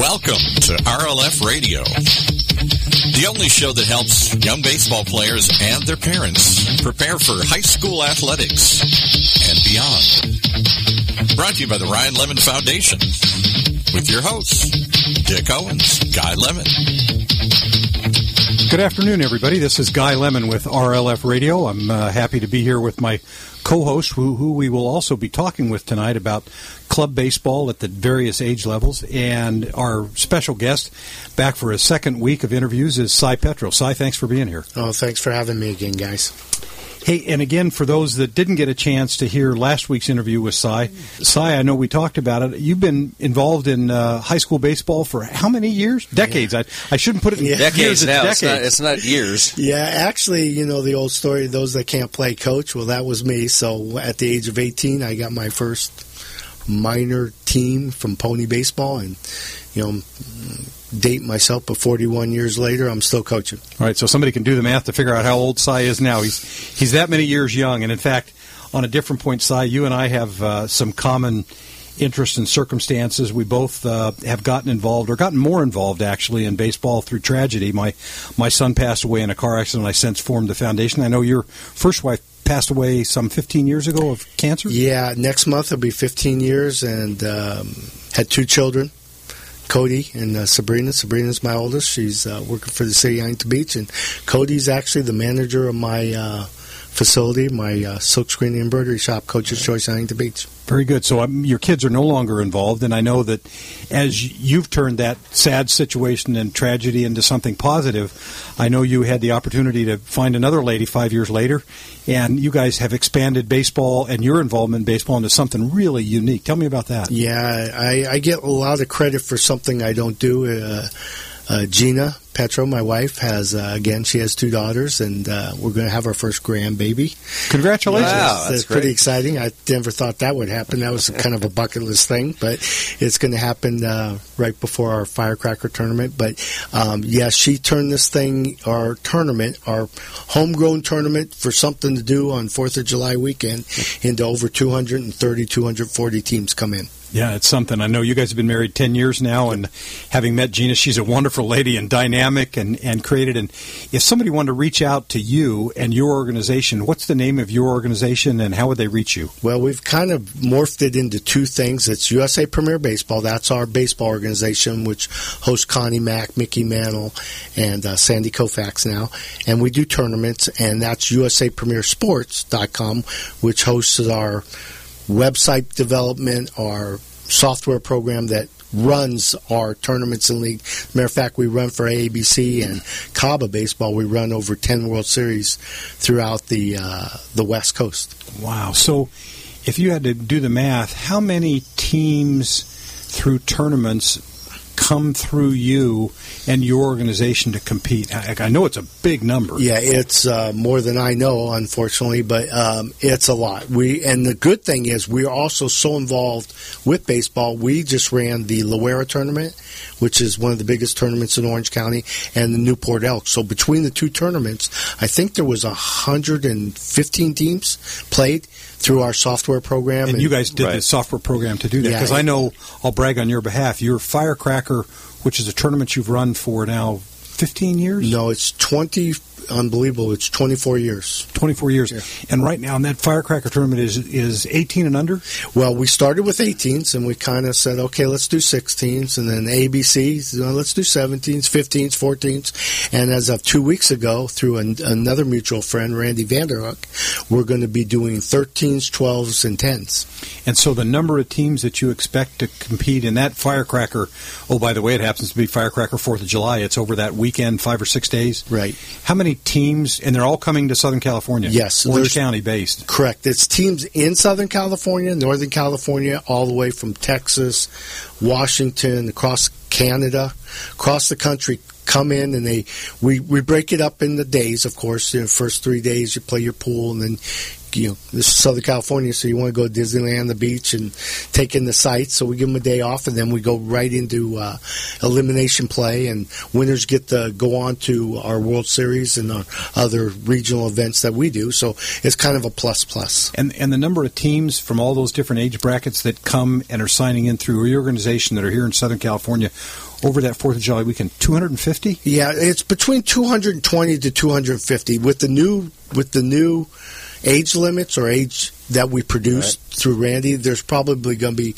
Welcome to RLF Radio, the only show that helps young baseball players and their parents prepare for high school athletics and beyond. Brought to you by the Ryan Lemmon Foundation with your hosts, Dick Owens, Guy Lemmon. Good afternoon, everybody. This is Guy Lemmon with RLF Radio. I'm uh, happy to be here with my co-host, who, who we will also be talking with tonight about club baseball at the various age levels. And our special guest, back for a second week of interviews, is Cy Petro. Cy, thanks for being here. Oh, thanks for having me again, guys. Hey, and again, for those that didn't get a chance to hear last week's interview with Cy, Cy, I know we talked about it. You've been involved in uh, high school baseball for how many years? Decades. Yeah. I, I shouldn't put it in yeah. decades. Years, now. Decades. It's, not, it's not years. Yeah, actually, you know the old story: those that can't play coach. Well, that was me. So at the age of eighteen, I got my first minor team from Pony Baseball, and you know date myself, but 41 years later, I'm still coaching. All right, so somebody can do the math to figure out how old Cy is now. He's he's that many years young, and in fact, on a different point, Cy, you and I have uh, some common interest and circumstances. We both uh, have gotten involved, or gotten more involved, actually, in baseball through tragedy. My my son passed away in a car accident. I since formed the foundation. I know your first wife passed away some 15 years ago of cancer. Yeah, next month it'll be 15 years, and um, had two children. Cody and uh, Sabrina. Sabrina's my oldest. She's uh, working for the city of Huntington Beach, and Cody's actually the manager of my uh, facility, my uh, silkscreen embroidery shop, Coach's Choice Huntington Beach. Very good. So um, your kids are no longer involved, and I know that as you've turned that sad situation and tragedy into something positive, I know you had the opportunity to find another lady five years later, and you guys have expanded baseball and your involvement in baseball into something really unique. Tell me about that. Yeah, I, I get a lot of credit for something I don't do. Uh, uh, Gina Petro, my wife, has uh, again. She has two daughters, and uh, we're going to have our first grandbaby. Congratulations! Wow, that's it's pretty exciting. I never thought that would happen. That was kind of a bucket list thing, but it's going to happen uh, right before our firecracker tournament. But um, yes, yeah, she turned this thing, our tournament, our homegrown tournament, for something to do on Fourth of July weekend, into over 230, 240 teams come in. Yeah, it's something. I know you guys have been married 10 years now, and having met Gina, she's a wonderful lady and dynamic and, and created. And if somebody wanted to reach out to you and your organization, what's the name of your organization and how would they reach you? Well, we've kind of morphed it into two things. It's USA Premier Baseball. That's our baseball organization, which hosts Connie Mack, Mickey Mantle, and uh, Sandy Koufax now. And we do tournaments, and that's USAPremierSports.com, which hosts our website development, our software program that runs our tournaments and league. Matter of fact, we run for AABC and CABA baseball. We run over ten World Series throughout the uh, the West Coast. Wow! So, if you had to do the math, how many teams through tournaments come through you and your organization to compete? I, I know it's a big number. Yeah, it's uh, more than I know, unfortunately, but um, it's a lot. We and the good thing is we're also so involved with baseball. We just ran the Loera tournament, which is one of the biggest tournaments in Orange County, and the Newport Elks. So between the two tournaments, I think there was 115 teams played through our software program. And, and you guys did right. the software program to do that because yeah, I know I'll brag on your behalf. Your Firecracker, which is a tournament you've run for now 15 years. No, it's 20 unbelievable. It's 24 years. 24 years. Yeah. And right now, in that firecracker tournament is is 18 and under. Well, we started with 18s, and we kind of said, okay, let's do 16s, and then ABCs, you uh, know, let's do 17s, 15s, 14s, and as of two weeks ago, through an, another mutual friend, Randy Vanderhook, we're going to be doing 13s, 12s, and 10s. And so, the number of teams that you expect to compete in that firecracker. Oh, by the way, it happens to be Firecracker Fourth of July. It's over that weekend, five or six days. Right. How many teams, and they're all coming to Southern California. Yes, Orange County based. Correct. It's teams in Southern California, Northern California, all the way from Texas, Washington, across Canada, across the country. Come in and they we, we break it up in the days. Of course, the first three days you play your pool, and then you know, this is Southern California, so you want to go to Disneyland, the beach, and take in the sights. So we give them a day off, and then we go right into uh, elimination play, and winners get to go on to our World Series and our other regional events that we do. So it's kind of a plus plus. And and the number of teams from all those different age brackets that come and are signing in through your organization that are here in Southern California over that Fourth of July weekend, 250. Yeah, it's between 220 to 250 with the new with the new age limits or age that we produce right. through Randy, there's probably going to be,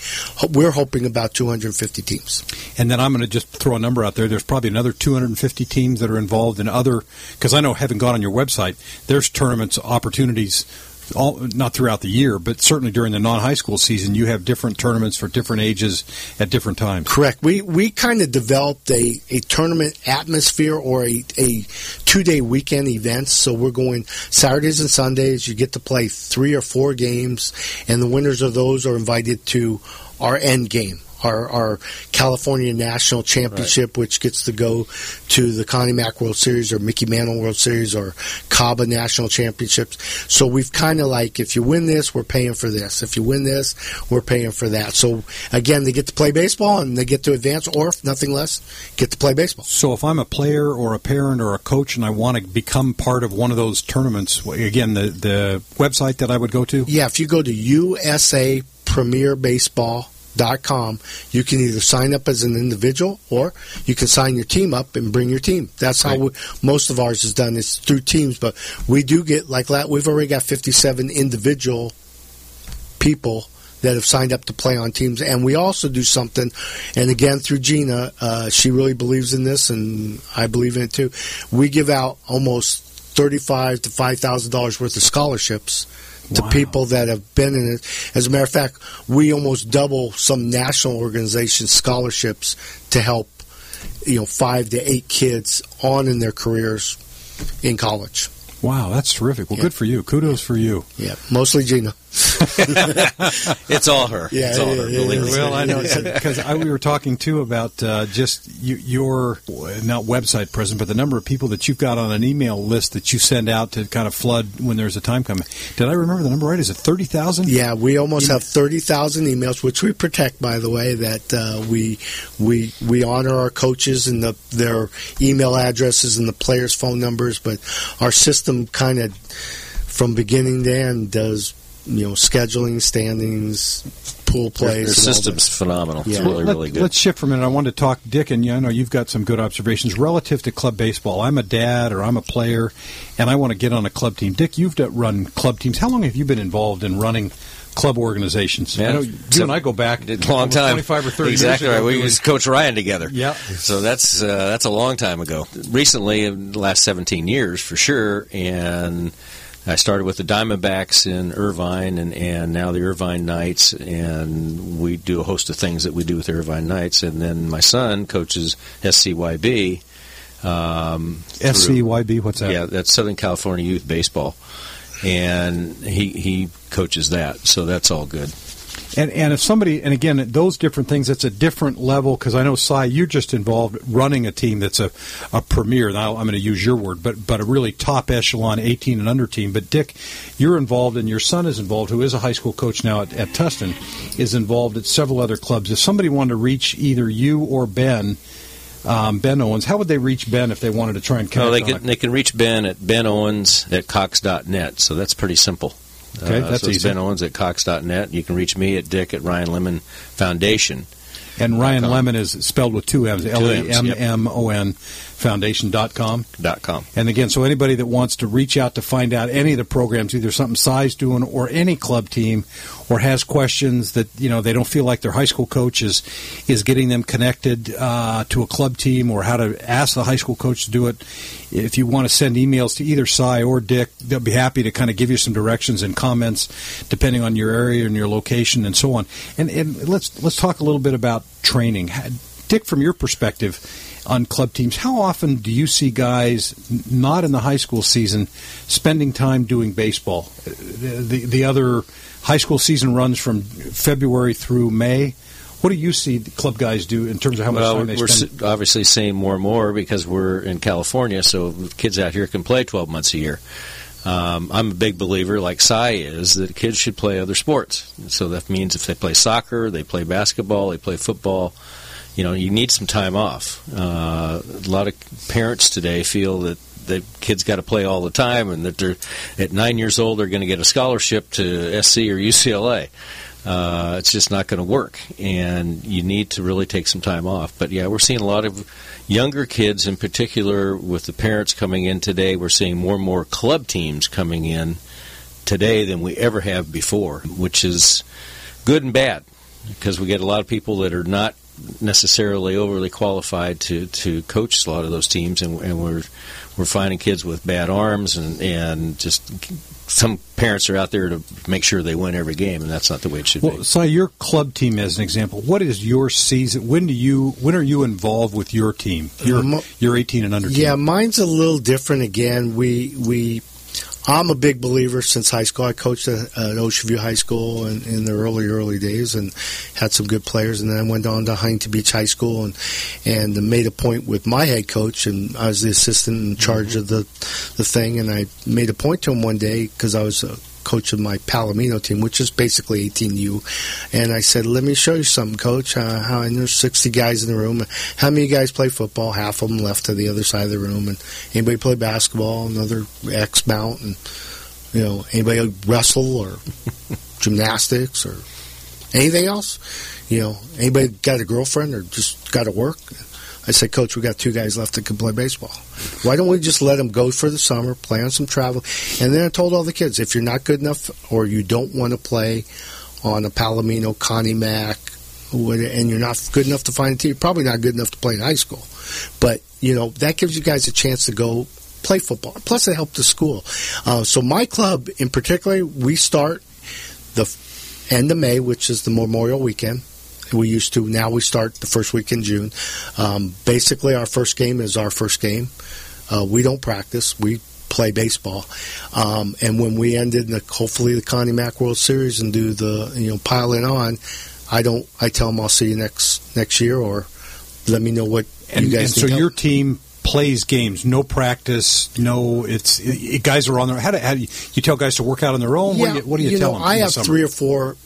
we're hoping about 250 teams. And then I'm going to just throw a number out there. There's probably another 250 teams that are involved in other, because I know having gone on your website, there's tournaments, opportunities all, not throughout the year, but certainly during the non-high school season, you have different tournaments for different ages at different times. Correct. We we kind of developed a, a tournament atmosphere or a, a two day weekend event. So we're going Saturdays and Sundays. You get to play three or four games, and the winners of those are invited to our end game our, our California National Championship, right. which gets to go to the Connie Mack World Series or Mickey Mantle World Series or CABA National Championships. So we've kind of like, if you win this, we're paying for this. If you win this, we're paying for that. So again, they get to play baseball and they get to advance, or if nothing less, get to play baseball. So if I'm a player or a parent or a coach and I want to become part of one of those tournaments, again, the the website that I would go to. Yeah, if you go to USA Premier Baseball com. You can either sign up as an individual or you can sign your team up and bring your team. That's how right. we, most of ours is done. It's through teams, but we do get like that. We've already got 57 individual people that have signed up to play on teams. And we also do something, and again through Gina, uh, she really believes in this, and I believe in it too. We give out almost thirty-five to five thousand dollars worth of scholarships to wow. people that have been in it. As a matter of fact, we almost double some national organization scholarships to help, you know, five to eight kids on in their careers in college. Wow, that's terrific. Well, yeah. good for you. Kudos for you. Yeah, mostly Gina. it's all her. Yeah, it's all yeah, her. Yeah, well, I know because we were talking too about uh, just you, your not website presence, but the number of people that you've got on an email list that you send out to kind of flood when there's a time coming. Did I remember the number right? Is it thirty thousand? Yeah, we almost have thirty thousand emails, which we protect, by the way. That uh, we we we honor our coaches and the, their email addresses and the players' phone numbers, but our system kind of from beginning to end does you know scheduling, standings, pool plays. Their system's phenomenal. Yeah. It's really, Let, really good. Let's shift for a minute. I want to talk, Dick, and I know you've got some good observations relative to club baseball. I'm a dad or I'm a player, and I want to get on a club team. Dick, you've run club teams. How long have you been involved in running? Club organizations. Man, you so, and I go back a long time, twenty-five or thirty. Exactly right. We used Coach Ryan together. Yeah. So that's uh, that's a long time ago. Recently, in the last seventeen years, for sure, and I started with the Diamondbacks in Irvine and, and now the Irvine Knights, and we do a host of things that we do with the Irvine Knights. And then my son coaches SCYB. Um, SCYB, what's that? Yeah, that's Southern California Youth Baseball. And he, he coaches that, so that's all good. And and if somebody and again those different things, it's a different level because I know Cy, you're just involved running a team that's a, a premier. Now I'm going to use your word, but but a really top echelon 18 and under team. But Dick, you're involved, and your son is involved, who is a high school coach now at, at Tustin, is involved at several other clubs. If somebody wanted to reach either you or Ben. Um, ben Owens. How would they reach Ben if they wanted to try and connect? Oh, they can, they can reach Ben at Ben Owens at Cox.net. So that's pretty simple. Okay, uh, that's so easy. Ben Owens at Cox.net. You can reach me at Dick at Ryan Lemmon Foundation. And Ryan Lemmon is spelled with two M's, L A M M O N foundation.com. Dot com. And again, so anybody that wants to reach out to find out any of the programs, either something Cy's doing or any club team, or has questions that you know they don't feel like their high school coach is is getting them connected uh, to a club team, or how to ask the high school coach to do it. If you want to send emails to either Cy or Dick, they'll be happy to kind of give you some directions and comments depending on your area and your location and so on. And, and let's let's talk a little bit about training. Dick, from your perspective on club teams, how often do you see guys not in the high school season spending time doing baseball? The, the other high school season runs from February through May. What do you see the club guys do in terms of how much well, time they we're spend? obviously seeing more and more because we're in California, so kids out here can play 12 months a year. Um, I'm a big believer, like Cy is, that kids should play other sports. So that means if they play soccer, they play basketball, they play football, you know, you need some time off. Uh, a lot of parents today feel that the kids got to play all the time, and that they're at nine years old they're going to get a scholarship to SC or UCLA. Uh, it's just not going to work, and you need to really take some time off. But yeah, we're seeing a lot of younger kids, in particular, with the parents coming in today. We're seeing more and more club teams coming in today than we ever have before, which is good and bad because we get a lot of people that are not necessarily overly qualified to, to coach a lot of those teams, and, and we're we're finding kids with bad arms and and just some parents are out there to make sure they win every game, and that's not the way it should well, be. So, your club team, as an example, what is your season? When do you? When are you involved with your team? Your Um, your 18 and under. Team? Yeah, mine's a little different. Again, we we I'm a big believer since high school. I coached at, at Ocean View High School in, in the early early days and had some good players, and then I went on to Huntington Beach High School and and made a point with my head coach, and I was the assistant in charge mm-hmm. of the the thing, and I made a point to him one day because I was. Coach of my Palomino team, which is basically 18U. And I said, let me show you something, coach. Uh, how and there's 60 guys in the room. How many guys play football? Half of them left to the other side of the room. And anybody play basketball? Another X mount. And, you know, anybody wrestle or gymnastics or anything else? You know, anybody got a girlfriend or just got to work? I said, Coach, we got two guys left that can play baseball. Why don't we just let them go for the summer, play on some travel? And then I told all the kids, if you're not good enough or you don't want to play on a Palomino, Connie Mack, and you're not good enough to find a team, you're probably not good enough to play in high school. But, you know, that gives you guys a chance to go play football. Plus, it helped the school. Uh, so my club in particular, we start the end of May, which is the Memorial Weekend we used to. Now we start the first week in June. Um, basically, our first game is our first game. Uh, we don't practice. We play baseball. Um, and when we ended the hopefully the Connie Mack World Series and do the you know pile it on, I don't. I tell them I'll see you next next year or let me know what and, you guys. And so your team plays games, no practice, no. It's it, guys are on their. How do, how do you, you, tell guys to work out on their own? Yeah, what do you, what do you, you tell know, them? I have the three or four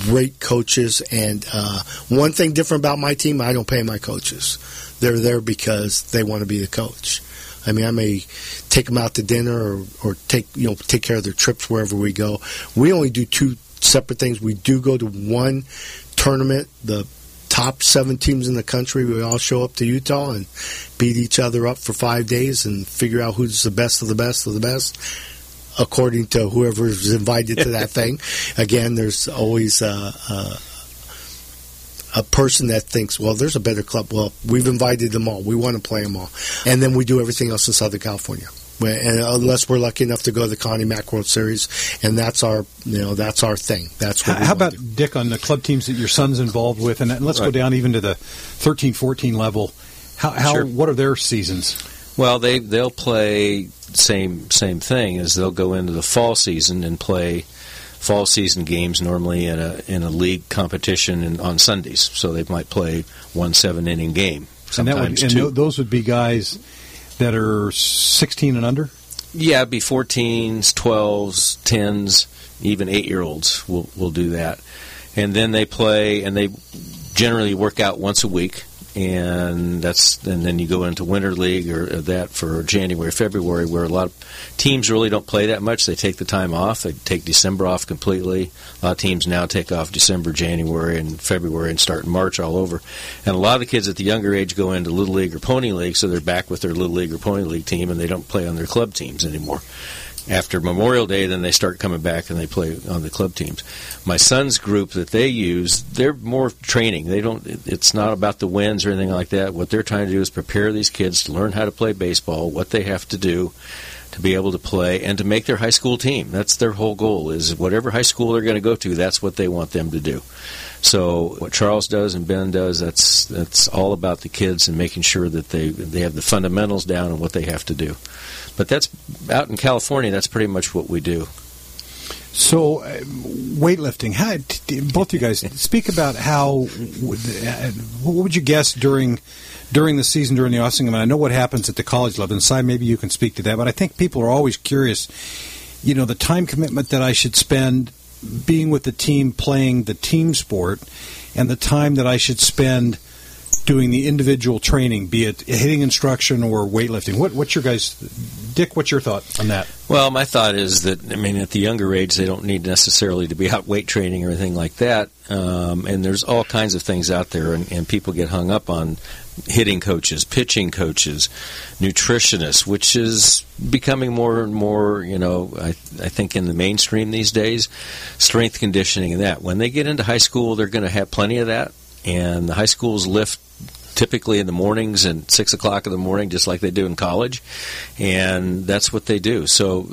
great coaches, and uh, one thing different about my team, I don't pay my coaches. They're there because they want to be the coach. I mean, I may take them out to dinner or, or take you know take care of their trips wherever we go. We only do two separate things. We do go to one tournament, the top seven teams in the country. We all show up to Utah and beat each other up for five days and figure out who's the best of the best of the best according to whoever's invited to that thing. Again, there's always uh, uh, a person that thinks, well, there's a better club. Well, we've invited them all. We want to play them all. And then we do everything else in Southern California. And unless we're lucky enough to go to the Connie Mack World Series, and that's our, you know, that's our thing. That's what. How, how about Dick on the club teams that your son's involved with, and let's right. go down even to the 13, 14 level. How, how sure. what are their seasons? Well, they they'll play same same thing as they'll go into the fall season and play fall season games normally in a in a league competition and on Sundays. So they might play one seven inning game. And, that would, and those would be guys that are 16 and under. Yeah, it'd be 14s, 12s, 10s, even eight year olds will will do that. And then they play, and they generally work out once a week and that's and then you go into winter league or that for January, February, where a lot of teams really don't play that much. They take the time off. They take December off completely. A lot of teams now take off December, January, and February, and start in March all over. And a lot of the kids at the younger age go into little league or pony league, so they're back with their little league or pony league team, and they don't play on their club teams anymore after Memorial Day, then they start coming back and they play on the club teams. My son's group that they use, they're more training. They don't. It's not about the wins or anything like that. What they're trying to do is prepare these kids to learn how to play baseball, what they have to do to be able to play, and to make their high school team. That's their whole goal. Is whatever high school they're going to go to, that's what they want them to do. So what Charles does and Ben does, that's that's all about the kids and making sure that they they have the fundamentals down and what they have to do. But that's out in California. That's pretty much what we do. So, uh, weightlifting. How, both you guys speak about how. What would you guess during during the season during the off season? I, mean, I know what happens at the college level. And maybe you can speak to that. But I think people are always curious you know, the time commitment that I should spend being with the team playing the team sport and the time that I should spend doing the individual training, be it hitting instruction or weightlifting. What, what's your guys, Dick? What's your thought on that? Well, my thought is that I mean, at the younger age, they don't need necessarily to be out weight training or anything like that. Um, and there's all kinds of things out there, and, and people get hung up on hitting coaches, pitching coaches, nutritionists, which is becoming more and more, you know, I, I think in the mainstream these days, strength conditioning and that. When they get into high school, they're going to have plenty of that, and the high schools lift typically in the mornings and six o'clock in the morning, just like they do in college, and that's what they do. So,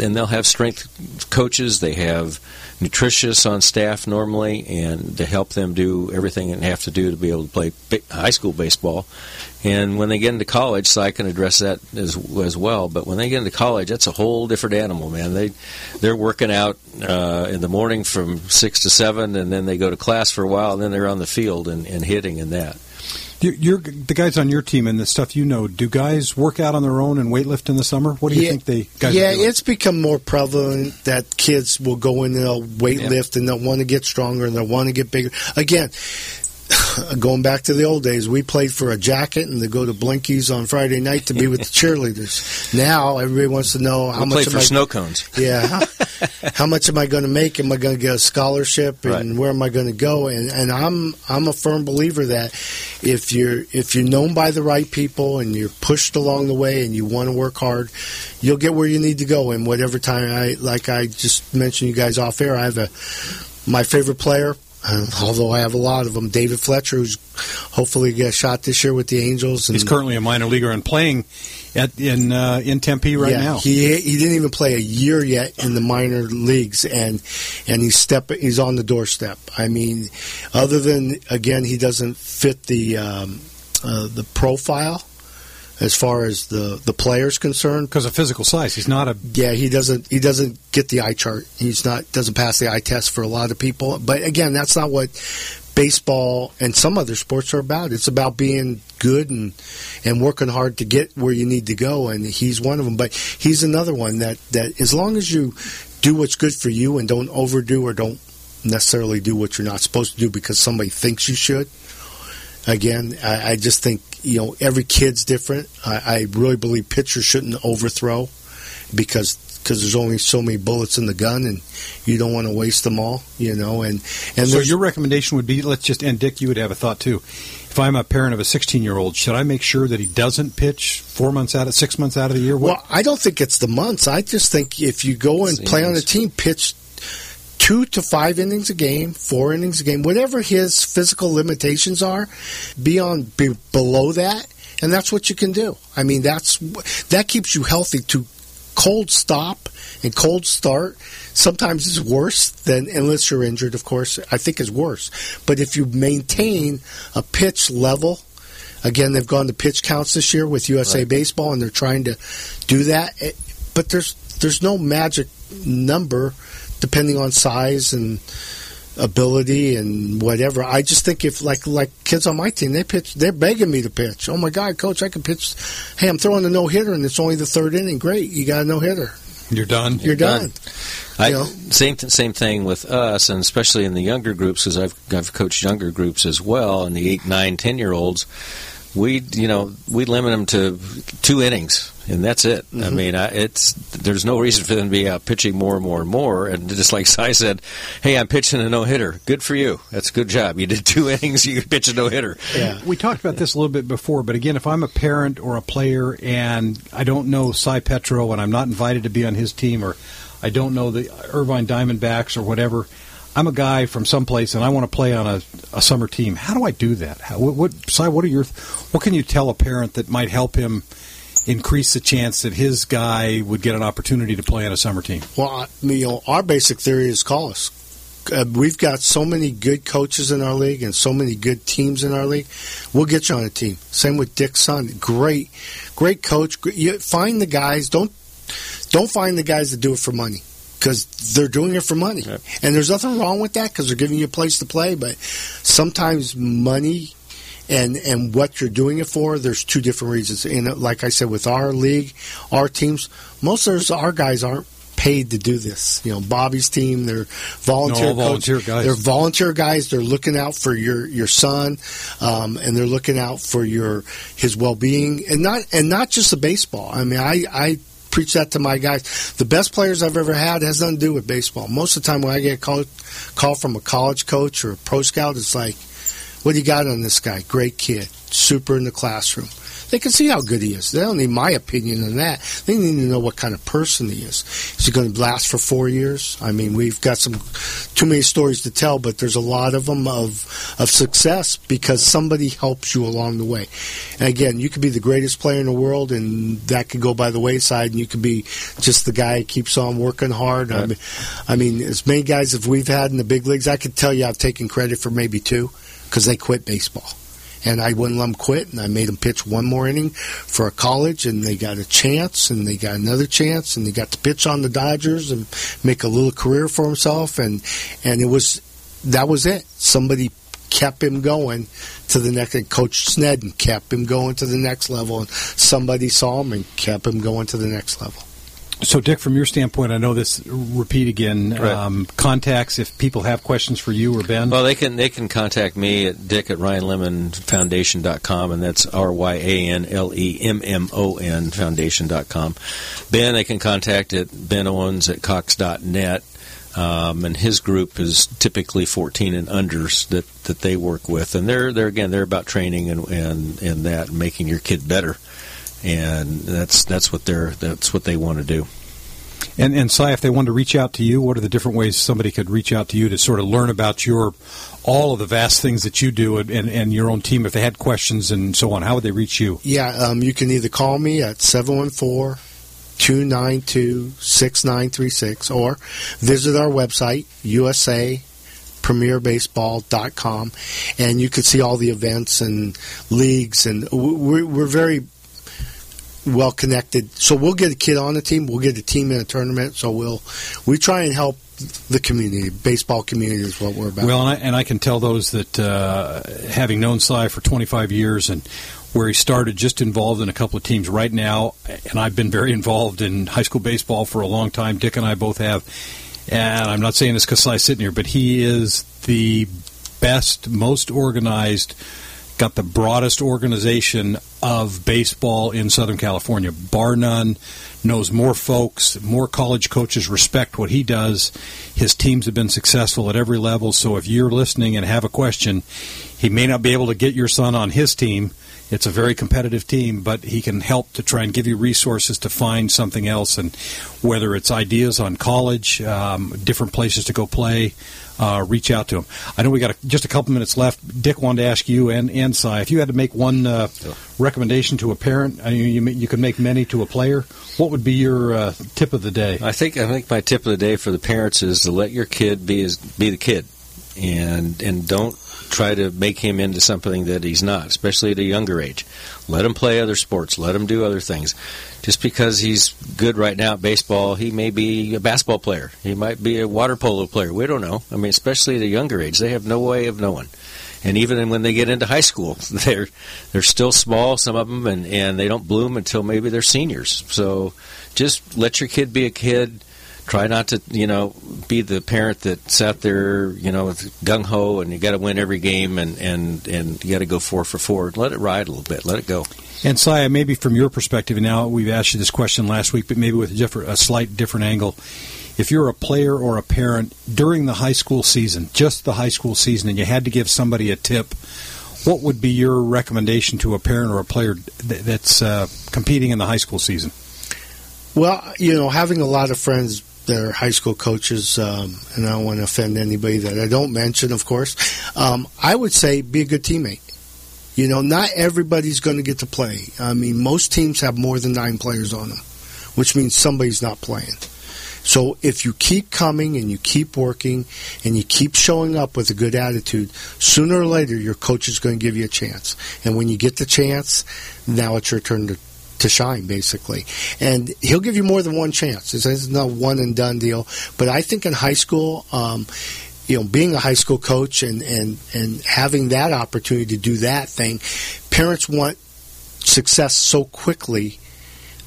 and they'll have strength coaches. They have nutritionists on staff normally, and to help them do everything they have to do to be able to play high school baseball. And when they get into college, so I can address that as as well. But when they get into college, that's a whole different animal, man. They they're working out uh, in the morning from six to seven, and then they go to class for a while, and then they're on the field and, and hitting and that. You're, the guys on your team and the stuff you know. Do guys work out on their own and weightlift in the summer? What do you yeah, think they guys? Yeah, it's become more prevalent that kids will go in and they'll weightlift yeah. and they'll want to get stronger and they'll want to get bigger. Again, going back to the old days, we played for a jacket and to go to Blinkies on Friday night to be with the cheerleaders. Now everybody wants to know how we much for I, snow cones. Yeah, how, how much am I going to make? Am I going to get a scholarship? And right. where am I going to go? And and I'm I'm a firm believer that if you're if you're known by the right people and you're pushed along the way and you want to work hard, you'll get where you need to go. And whatever time I like, I just mentioned you guys off air. I have a my favorite player uh, although I have a lot of them. David Fletcher, who's hopefully get a shot this year with the Angels. And, He's currently a minor leaguer and playing at in uh, in Tempe right yeah, now. He he didn't even play a year yet in the minor leagues, and and he's step he's on the doorstep. I mean, other than again, he doesn't fit the um, uh, the profile as far as the the player's concerned because of physical size. He's not a yeah. He doesn't he doesn't get the eye chart. He's not doesn't pass the eye test for a lot of people. But again, that's not what baseball and some other sports are about. It's about being good and and working hard to get where you need to go. And he's one of them. But he's another one that that as long as you do what's good for you and don't overdo or don't necessarily do what you're not supposed to do because somebody thinks you should. Again, I, I just think you know, every kid's different. I, I really believe pitchers shouldn't overthrow because because there's only so many bullets in the gun, and you don't want to waste them all. You know, and and so your recommendation would be let's just and Dick, you would have a thought too. If I'm a parent of a 16 year old, should I make sure that he doesn't pitch four months out of six months out of the year? What? Well, I don't think it's the months. I just think if you go and play on a team, pitch two to five innings a game, four innings a game, whatever his physical limitations are, be on be below that, and that's what you can do. I mean, that's that keeps you healthy. To cold stop and cold start sometimes is worse than unless you're injured. Of course, I think is worse. But if you maintain a pitch level. Again, they've gone to pitch counts this year with USA right. Baseball, and they're trying to do that. But there's there's no magic number depending on size and ability and whatever. I just think if like like kids on my team, they pitch, they're begging me to pitch. Oh my God, coach, I can pitch. Hey, I'm throwing a no hitter and it's only the third inning. Great, you got a no hitter. You're done. You're, You're done. done. I, you know? Same same thing with us, and especially in the younger groups, because I've I've coached younger groups as well, and the eight, nine, ten year olds. We you know we limit them to two innings and that's it. Mm-hmm. I mean, I, it's there's no reason for them to be out pitching more and more and more. And just like Si said, "Hey, I'm pitching a no hitter. Good for you. That's a good job. You did two innings. You pitch a no hitter." Yeah, we talked about this a little bit before, but again, if I'm a parent or a player and I don't know Cy Petro and I'm not invited to be on his team, or I don't know the Irvine Diamondbacks or whatever. I'm a guy from someplace and I want to play on a, a summer team. How do I do that? How, what, what, Si, what are your, what can you tell a parent that might help him increase the chance that his guy would get an opportunity to play on a summer team? Well, you know, our basic theory is call us. Uh, we've got so many good coaches in our league and so many good teams in our league. We'll get you on a team. Same with Dick Son. Great, great coach. You find the guys. Don't don't find the guys that do it for money because they're doing it for money. Yep. And there's nothing wrong with that because they're giving you a place to play. But sometimes money and and what you're doing it for. There's two different reasons. And like I said, with our league, our teams, most of our guys aren't paid to do this. You know, Bobby's team, they're volunteer, No, volunteer guys. They're volunteer guys. They're looking out for your your son, um, and they're looking out for your his well being, and not and not just the baseball. I mean, I I preach that to my guys. The best players I've ever had has nothing to do with baseball. Most of the time, when I get a call, call from a college coach or a pro scout, it's like, "What do you got on this guy? Great kid, super in the classroom." They can see how good he is. They don't need my opinion on that. They need to know what kind of person he is. Is he going to last for four years? I mean, we've got some too many stories to tell, but there's a lot of them of of success because somebody helps you along the way. And again, you could be the greatest player in the world, and that could go by the wayside, and you could be just the guy who keeps on working hard. I, mean, I mean, as many guys as we've had in the big leagues, I could tell you I've taken credit for maybe two because they quit baseball and I wouldn't let them quit. And I made them pitch one more inning for a college, and they got a chance, and they got another chance, and they got to pitch on the Dodgers and make a little career for himself. And and it was that was it. Somebody kept him going to the next. And Coach Snedden kept him going to the next level, and somebody saw him and kept him going to the next level. So, Dick, from your standpoint, I know this. Repeat again. Right. Um, contacts if people have questions for you or Ben. Well, they can they can contact me at dick at ryanlemmonfoundation.com, and that's R Y A N L E M M O N foundation.com. Ben, they can contact at Ben Owens at cox.net. Um, and his group is typically 14 and unders that, that they work with, and they're they're again they're about training and and, and that and making your kid better, and that's that's what they're that's what they want to do. And, and Si, if they wanted to reach out to you, what are the different ways somebody could reach out to you to sort of learn about your all of the vast things that you do and, and, and your own team? If they had questions and so on, how would they reach you? Yeah, um, you can either call me at 714 292 6936 or visit our website, USA usapremierbaseball.com, and you can see all the events and leagues. And we're, we're very well connected. So we'll get a kid on the team, we'll get a team in a tournament. So we'll we try and help the community, baseball community is what we're about. Well, and I, and I can tell those that uh, having known Si for 25 years and where he started, just involved in a couple of teams right now, and I've been very involved in high school baseball for a long time. Dick and I both have, and I'm not saying this because Si's sitting here, but he is the best, most organized, got the broadest organization of baseball in Southern California, bar none. Knows more folks, more college coaches respect what he does. His teams have been successful at every level. So if you're listening and have a question, he may not be able to get your son on his team. It's a very competitive team, but he can help to try and give you resources to find something else. And whether it's ideas on college, um, different places to go play, uh, reach out to him. I know we got a, just a couple minutes left. Dick wanted to ask you and and Si if you had to make one uh, recommendation to a parent. I mean, you you could make many to a player. What would be your uh, tip of the day? I think I think my tip of the day for the parents is to let your kid be his, be the kid, and and don't try to make him into something that he's not, especially at a younger age. Let him play other sports. Let him do other things. Just because he's good right now at baseball, he may be a basketball player. He might be a water polo player. We don't know. I mean, especially at a younger age, they have no way of knowing. And even when they get into high school, they're they're still small, some of them, and, and they don't bloom until maybe they're seniors. So just let your kid be a kid. Try not to, you know, be the parent that sat there, you know, gung ho, and you got to win every game, and and and you got to go four for four. Let it ride a little bit. Let it go. And Si, maybe from your perspective, and now we've asked you this question last week, but maybe with a, different, a slight different angle. If you're a player or a parent during the high school season, just the high school season, and you had to give somebody a tip, what would be your recommendation to a parent or a player that's uh, competing in the high school season? Well, you know, having a lot of friends are high school coaches, um, and I don't want to offend anybody that I don't mention, of course, um, I would say be a good teammate. You know, not everybody's going to get to play. I mean, most teams have more than nine players on them, which means somebody's not playing. So if you keep coming and you keep working and you keep showing up with a good attitude, sooner or later your coach is going to give you a chance. And when you get the chance, now it's your turn to to shine, basically. And he'll give you more than one chance. It's, not one and done deal. But I think in high school, um, you know, being a high school coach and, and, and having that opportunity to do that thing, parents want success so quickly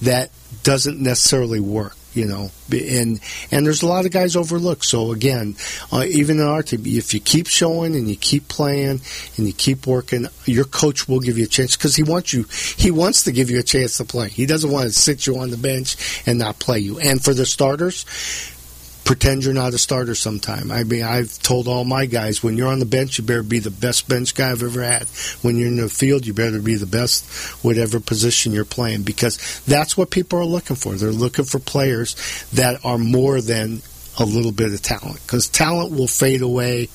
that doesn't necessarily work. You know. And and there's a lot of guys overlooked. So again, uh, even in our team, if you keep showing and you keep playing and you keep working, your coach will give you a chance because he wants you. He wants to give you a chance to play. He doesn't want to sit you on the bench and not play you. And for the starters pretend you're not a starter sometime. I mean, I've told all my guys when you're on the bench, you better be the best bench guy I've ever had. When you're in the field, you better be the best, whatever position you're playing, because that's what people are looking for. They're looking for players that are more than a little bit of talent, because talent will fade away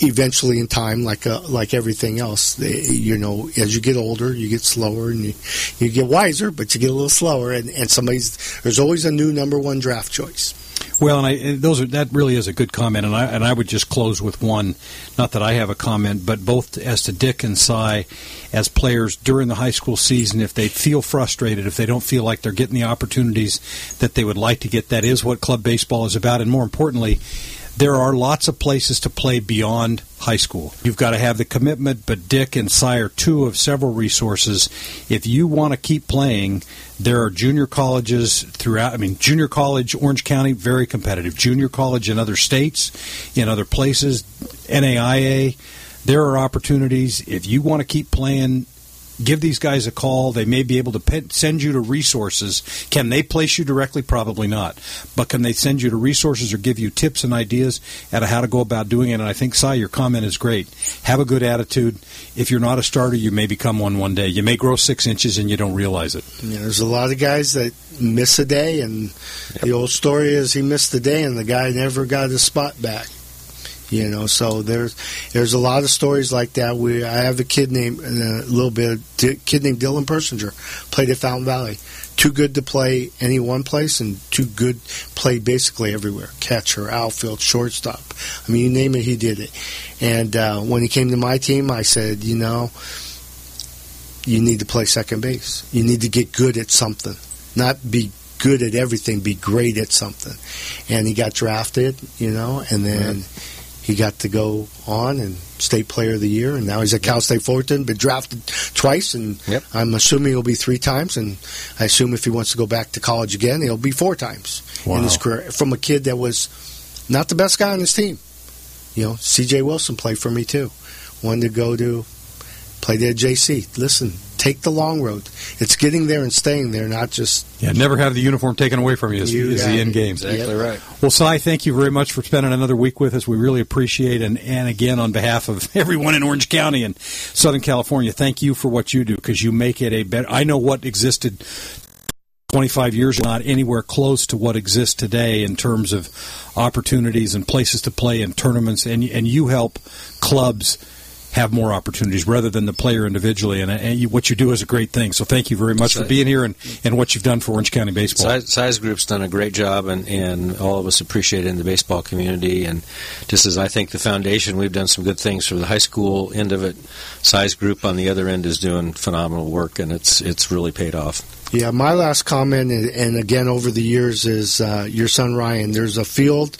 eventually in time, like uh, like everything else, you know, as you get older, you get slower and you, you get wiser, but you get a little slower. And, and somebody's there's always a new number one draft choice. Well, and I, those are that really is a good comment, and I and I would just close with one. Not that I have a comment, but both as to Dick and Cy, as players during the high school season, if they feel frustrated, if they don't feel like they're getting the opportunities that they would like to get, that is what club baseball is about, and more importantly, there are lots of places to play beyond high school. You've got to have the commitment, but Dick and Sire, two of several resources. If you want to keep playing, there are junior colleges throughout. I mean, junior college, Orange County, very competitive. Junior college in other states, in other places, NAIA. There are opportunities. If you want to keep playing, give these guys a call. They may be able to send you to resources. Can they place you directly? Probably not. But can they send you to resources or give you tips and ideas at how to go about doing it? And I think, Cy, your comment is great. Have a good attitude. If you're not a starter, you may become one one day. You may grow six inches and you don't realize it. There's a lot of guys that miss a day, and yep. the old story is he missed the day and the guy never got his spot back. You know, so there's there's a lot of stories like that. We I have a kid named a little bit kid named Dillon Persinger played at Fountain Valley. Too good to play any one place, and too good play basically everywhere. Catcher, outfield, shortstop. I mean, you name it, he did it. And uh, when he came to my team, I said, you know, you need to play second base. You need to get good at something, not be good at everything, be great at something. And he got drafted, you know, and then. Right he got to go on and state player of the year, and now he's at Cal State Fullerton, been drafted twice, and yep. I'm assuming he'll be three times, and I assume if he wants to go back to college again, he'll be four times wow. in his career. From a kid that was not the best guy on his team. You know, C.J. Wilson played for me too. Wanted to go to play at JC. Listen, take the long road. It's getting there and staying there, not just. Yeah, never have the uniform taken away from you is, you is the end game. Exactly yep. right. Well, Cy, thank you very much for spending another week with us. We really appreciate it. And, and again, on behalf of everyone in Orange County and Southern California, thank you for what you do because you make it a better. I know what existed 25 years ago, not anywhere close to what exists today in terms of opportunities and places to play and tournaments and and you help clubs have more opportunities rather than the player individually. And, and you, what you do is a great thing. So thank you very much for being here and, and what you've done for Orange County baseball. Cy's, Cy's Group's done a great job, and, and all of us appreciate it in the baseball community. And just as I think the foundation, we've done some good things for the high school end of it. Cy's Group on the other end is doing phenomenal work, and it's it's really paid off. Yeah, my last comment, and again over the years, is uh, your son Ryan. There's a field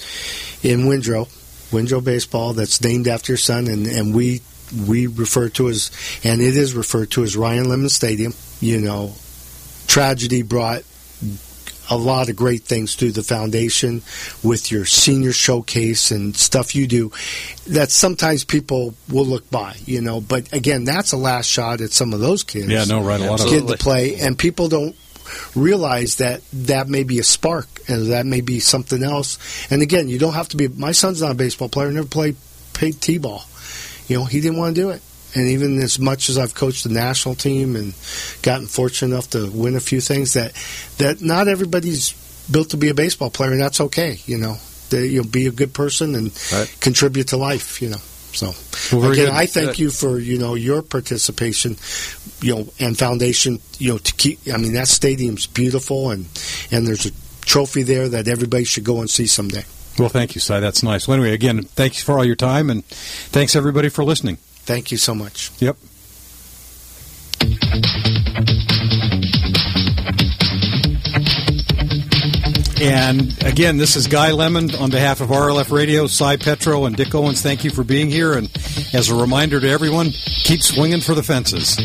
in Windrow, Windrow Baseball, that's named after your son, and, and we we refer to as, and it is referred to as Ryan Lemmon Stadium. You know, tragedy brought a lot of great things to the foundation with your senior showcase and stuff you do that sometimes people will look by, you know. But again, that's a last shot at some of those kids. Yeah, no, right, a lot of get to play, and people don't realize that that may be a spark and that may be something else. And again, you don't have to be. My son's not a baseball player; never played played t-ball you know, he didn't want to do it. And even as much as I've coached the national team and gotten fortunate enough to win a few things, that that not everybody's built to be a baseball player, and that's okay. You know, that you'll be a good person and right. contribute to life. You know. So well, again. I thank uh, you for you know your participation, you know, and foundation. You know, to keep. I mean, that stadium's beautiful, and and there's a trophy there that everybody should go and see someday. Well, thank you, Cy. That's nice. Well, anyway, again, thanks for all your time, and thanks everybody for listening. Thank you so much. Yep. And again, this is Guy Lemmon on behalf of RLF Radio, Cy Petro, and Dick Owens. Thank you for being here. And as a reminder to everyone, keep swinging for the fences.